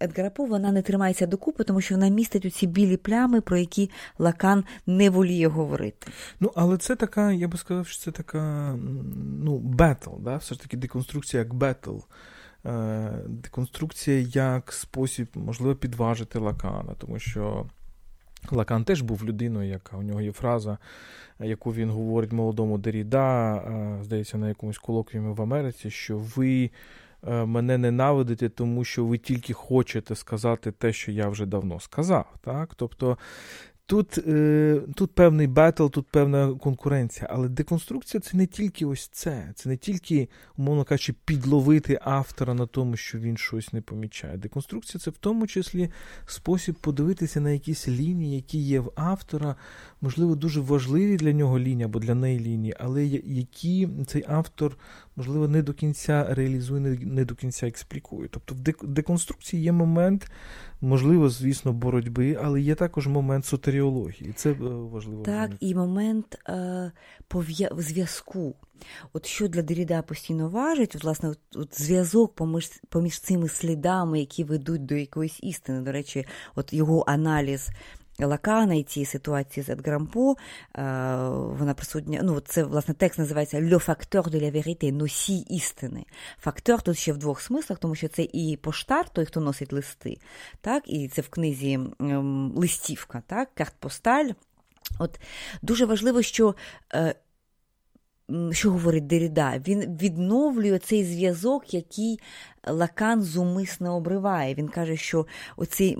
Едгара По, вона не тримається докупи, тому що вона містить оці білі плями, про які Лакан не воліє говорити. Ну, але це така, я би сказав, що це така ну, бетл, да? все ж таки деконструкція як бетл. Е, деконструкція як спосіб, можливо, підважити Лакана, тому що Лакан теж був людиною, яка у нього є фраза, яку він говорить молодому Деріда, е, здається, на якомусь колоквіумі в Америці, що ви. Е, мене ненавидите, тому що ви тільки хочете сказати те, що я вже давно сказав. Так? Тобто Тут е, тут певний бетл, тут певна конкуренція, але деконструкція це не тільки ось це. Це не тільки, умовно кажучи, підловити автора на тому, що він щось не помічає. Деконструкція це в тому числі спосіб подивитися на якісь лінії, які є в автора, можливо, дуже важливі для нього лінії або для неї лінії, але які цей автор, можливо, не до кінця реалізує, не до кінця експлікує. Тобто в деконструкції є момент можливо, звісно, боротьби, але є також момент сотеріології. Це е, важливо. Так, і момент е, пов'я... зв'язку. От що для Деріда постійно важить, от, власне, от, от зв'язок поміж поміж цими слідами, які ведуть до якоїсь істини. До речі, от його аналіз Лакана і ситуації з Едгаром По, е, вона присутня. Ну, це, власне, текст називається «Le facteur de la vérité», носій істини. Фактор тут ще в двох смислах, тому що це і поштар, той, хто носить листи, так, і це в книзі ем, листівка, так, carte postale. От Дуже важливо, що. Що говорить Деріда? Він відновлює цей зв'язок, який Лакан зумисно обриває. Він каже, що оцей,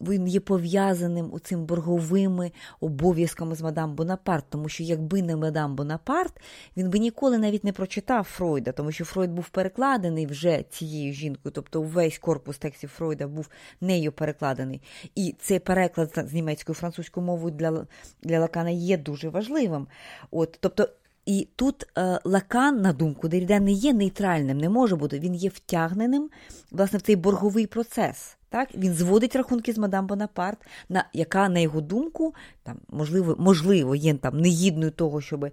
він є пов'язаним цим борговими обов'язками з мадам Бонапарт, тому що якби не мадам Бонапарт, він би ніколи навіть не прочитав Фройда, тому що Фройд був перекладений вже цією жінкою, тобто весь корпус текстів Фройда був нею перекладений. І цей переклад з німецькою французькою мовою для для Лакана є дуже важливим. От, Тобто і тут е, Лакан, на думку Деріда, не є нейтральним, не може бути. Він є втягненим власне в цей борговий процес. Так? Він зводить рахунки з мадам Бонапарт, на, яка, на його думку, там, можливо, можливо, є там негідною того, щоб е,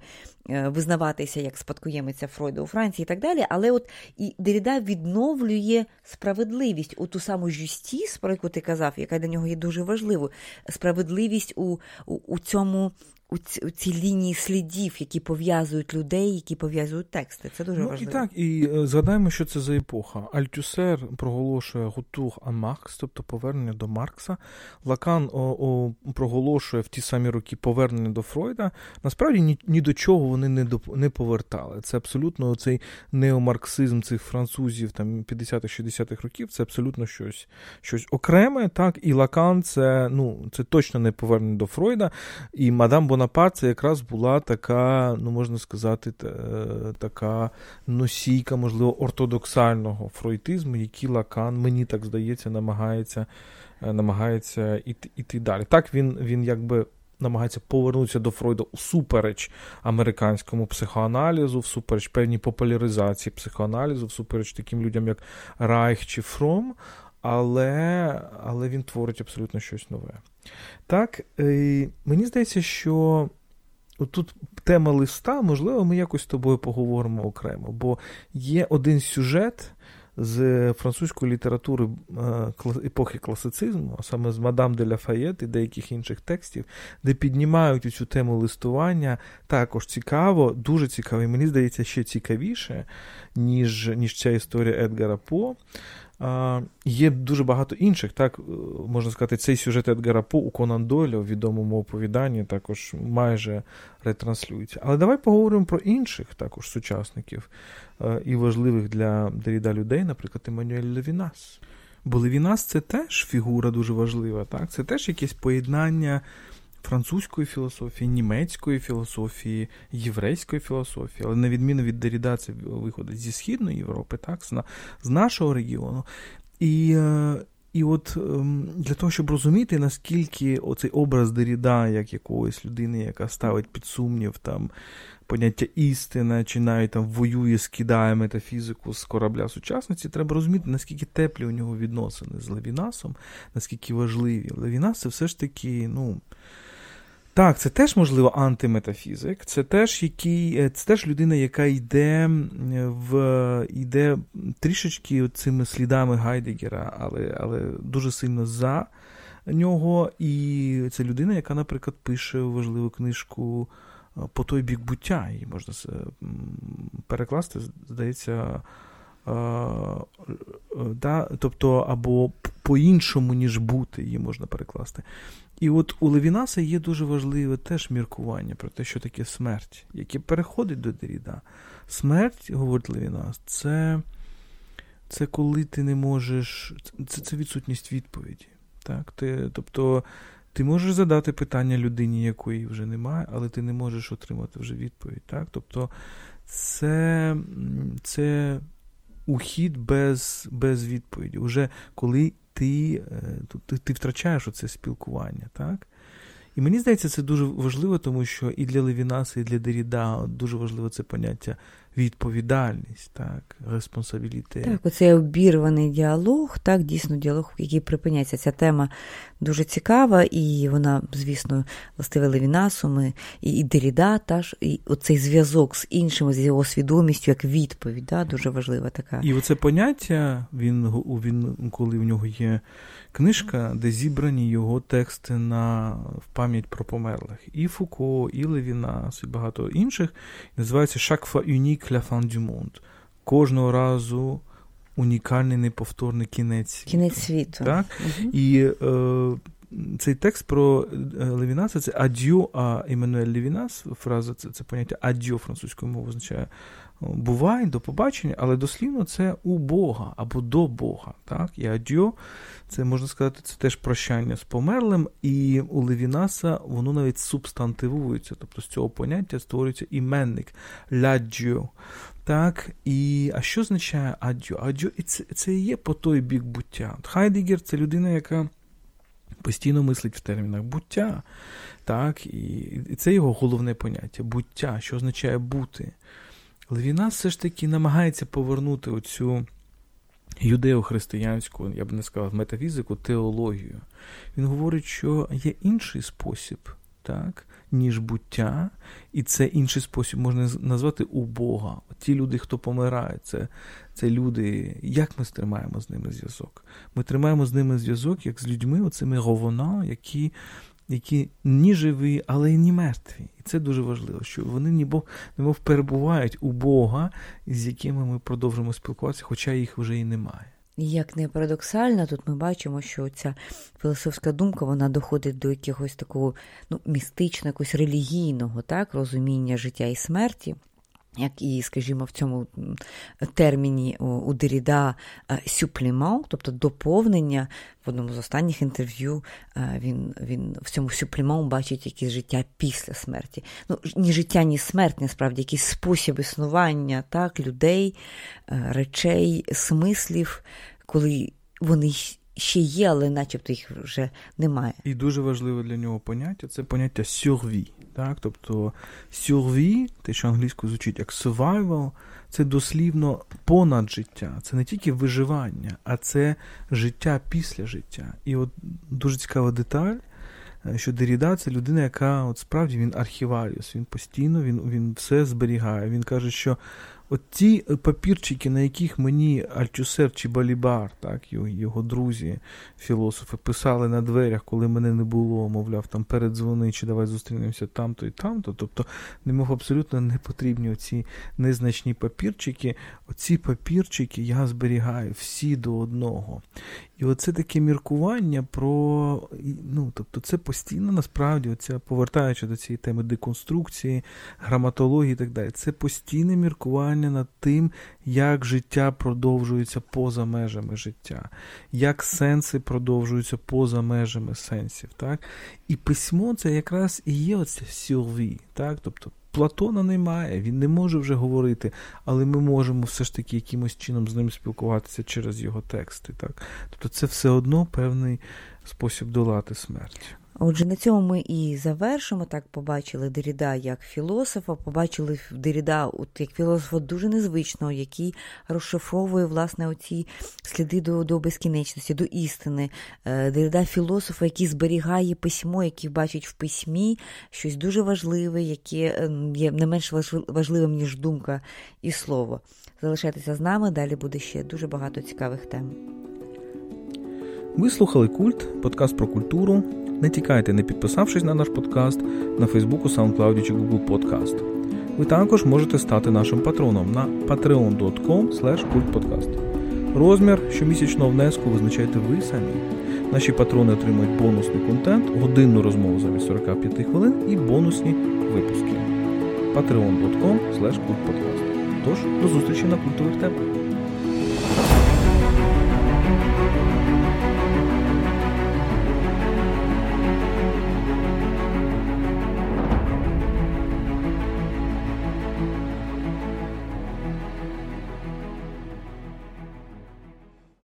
визнаватися як спадкоємиця Фройда у Франції і так далі. Але от і Деріда відновлює справедливість у ту саму Жюстіс, про яку ти казав, яка для нього є дуже важливою. Справедливість у, у, у цьому у ці, у ці лінії слідів, які пов'язують людей, які пов'язують тексти. Це дуже ну, важливо. І так, і е, згадаємо, що це за епоха. Альтюсер проголошує Гутур а Маркс, тобто повернення до Маркса. Лакан о, о, проголошує в ті самі роки повернення до Фройда. Насправді ні, ні до чого вони не до, не повертали. Це абсолютно цей неомарксизм цих французів там 50-60-х років. Це абсолютно щось щось окреме. Так, і Лакан це ну це точно не повернення до Фройда. І мадам Бонапарт Бонапарт це якраз була така, ну можна сказати, е, така носійка, можливо, ортодоксального фройдизму, який Лакан, мені так здається, намагається е, намагається іти, далі. Так він, він якби. Намагається повернутися до Фройда усупереч американському психоаналізу, всупереч певній популяризації психоаналізу, всупереч таким людям, як Райх чи Фром, але але він творить абсолютно щось нове. Так, і мені здається, що тут тема листа, можливо, ми якось з тобою поговоримо окремо, бо є один сюжет. З французької літератури е, епохи класицизму, а саме з Мадам де Лафаєт і деяких інших текстів, де піднімають цю тему листування, також цікаво, дуже цікаво, і мені здається, ще цікавіше, ніж ніж ця історія Едгара По. Є дуже багато інших, так е, можна сказати, цей сюжет Едгара По у Конан Дойля у відомому оповіданні також майже ретранслюється. Але давай поговоримо про інших також сучасників е, і важливих для Деріда людей, наприклад, Еммануель Левінас. Бо Левінас це теж фігура дуже важлива, так? Це теж якесь поєднання французької філософії, німецької філософії, єврейської філософії, але на відміну від Деріда, це виходить зі Східної Європи, так, з нашого регіону. І е, і от ем, для того, щоб розуміти, наскільки оцей образ Деріда, як якоїсь людини, яка ставить під сумнів там поняття істина, чи навіть там воює, скидає метафізику з корабля сучасності, треба розуміти, наскільки теплі у нього відносини з Левінасом, наскільки важливі. Левінас це все ж таки, ну. Так, це теж, можливо, антиметафізик. Це теж який, е, це теж людина, яка йде в йде трішечки цими слідами Гайдегера, але але дуже сильно за нього. І це людина, яка, наприклад, пише важливу книжку е, по той бік буття. Її можна перекласти, здається. Да, Тобто, або по-іншому, ніж бути, її можна перекласти. І от у Левінаса є дуже важливе теж міркування про те, що таке смерть, яке переходить до Деріда. Смерть, говорить Левінас, це це коли ти не можеш. Це це відсутність відповіді. Так? Ти, Тобто Ти можеш задати питання людині, якої вже немає, але ти не можеш отримати вже відповідь. Так? Тобто це це ухід без без відповіді. Уже коли ти е, ти, ти втрачаєш оце спілкування. так? І мені здається, це дуже важливо, тому що і для Левінаса, і для Деріда дуже важливо це поняття відповідальність, так, респонсабіліте. Так, оцей обірваний діалог, так, дійсно діалог, який припиняється. Ця тема дуже цікава, і вона, звісно, властива Левінасу, ми, і, і Деріда, та ж, і оцей зв'язок з іншими, з його свідомістю, як відповідь, да, дуже важлива така. І оце поняття, він, він коли в нього є книжка, де зібрані його тексти на в пам'ять про померлих. І Фуко, і Левінас, і багато інших. Називається Chaque fois la fin du monde. Кожного разу унікальний неповторний кінець Кінець світу. Так? Угу. І е, цей текст про е, Левінаса це ад'ю, а Еммануель Левінас, фраза це, це поняття ад'ю французькою мовою означає бувай, до побачення, але дослівно це у Бога або до Бога. Так? І адьо, це можна сказати, це теж прощання з померлим, і у Левінаса воно навіть субстантивується, тобто з цього поняття створюється іменник ладжо. Так, і а що означає адьо? Адьо і це, це і є по той бік буття. Хайдегер це людина, яка постійно мислить в термінах буття. Так, І це його головне поняття буття, що означає бути. Левінас все ж таки намагається повернути оцю юдео-християнську, я б не сказав, метафізику, теологію. Він говорить, що є інший спосіб, так, ніж буття, і це інший спосіб можна назвати у Бога. Ті люди, хто помирає, це це люди. Як ми тримаємо з ними зв'язок? Ми тримаємо з ними зв'язок, як з людьми, оцими говона, які які ні живі, але й ні мертві. І це дуже важливо, що вони ніби немов перебувають у Бога, з якими ми продовжимо спілкуватися, хоча їх вже і немає. Як не парадоксально, тут ми бачимо, що ця філософська думка вона доходить до якогось такого ну, містичного, якогось релігійного так, розуміння життя і смерті як і, скажімо, в цьому терміні у Деріда сюплімент, тобто доповнення в одному з останніх інтерв'ю він він в цьому сюплімент бачить якесь життя після смерті. Ну, Ні життя, ні смерть, насправді, якийсь спосіб існування так, людей, речей, смислів, коли вони ще є, але начебто їх вже немає. І дуже важливе для нього поняття це поняття survie. Так? Тобто survie, те, що англійською звучить як survival, це дослівно понад життя. Це не тільки виживання, а це життя після життя. І от дуже цікава деталь. Е, що Деріда це людина, яка от справді він архіваріус, він постійно він він все зберігає. Він каже, що От ті е, папірчики, на яких мені Альчусер чи Балібар, так, його, друзі, філософи, писали на дверях, коли мене не було, мовляв, там передзвони, чи давай зустрінемося там-то і там-то. Тобто немов абсолютно не потрібні оці незначні папірчики. Оці папірчики я зберігаю всі до одного. І оце таке міркування про. ну, тобто Це постійно насправді, оця, повертаючи до цієї теми деконструкції, граматології і так далі, це постійне міркування над тим, як життя продовжується поза межами життя, як сенси продовжуються поза межами сенсів. Так? І письмо це якраз і є оце сюрві, так? тобто Платона немає, він не може вже говорити, але ми можемо все ж таки якимось чином з ним спілкуватися через його тексти. Так? Тобто це все одно певний спосіб долати смерть. Отже, на цьому ми і завершимо. Так побачили Деріда як філософа, побачили Деріда от як філософа дуже незвичного, який розшифровує власне оці сліди до до безкінечності, до істини. Е, Деріда філософа, який зберігає письмо, який бачить в письмі щось дуже важливе, яке ем, є не менш важливим, ніж думка і слово. Залишайтеся з нами, далі буде ще дуже багато цікавих тем. Ви слухали Культ, подкаст про культуру. Не тікайте, не підписавшись на наш подкаст на Фейсбуку, SoundCloud чи Google Podcast. Ви також можете стати нашим патроном на patreon.com. Розмір щомісячного внеску визначайте ви самі. Наші патрони отримують бонусний контент, годинну розмову замість 45 хвилин і бонусні випуски. patreon.com kultpodcast. Тож, до зустрічі на культових темах.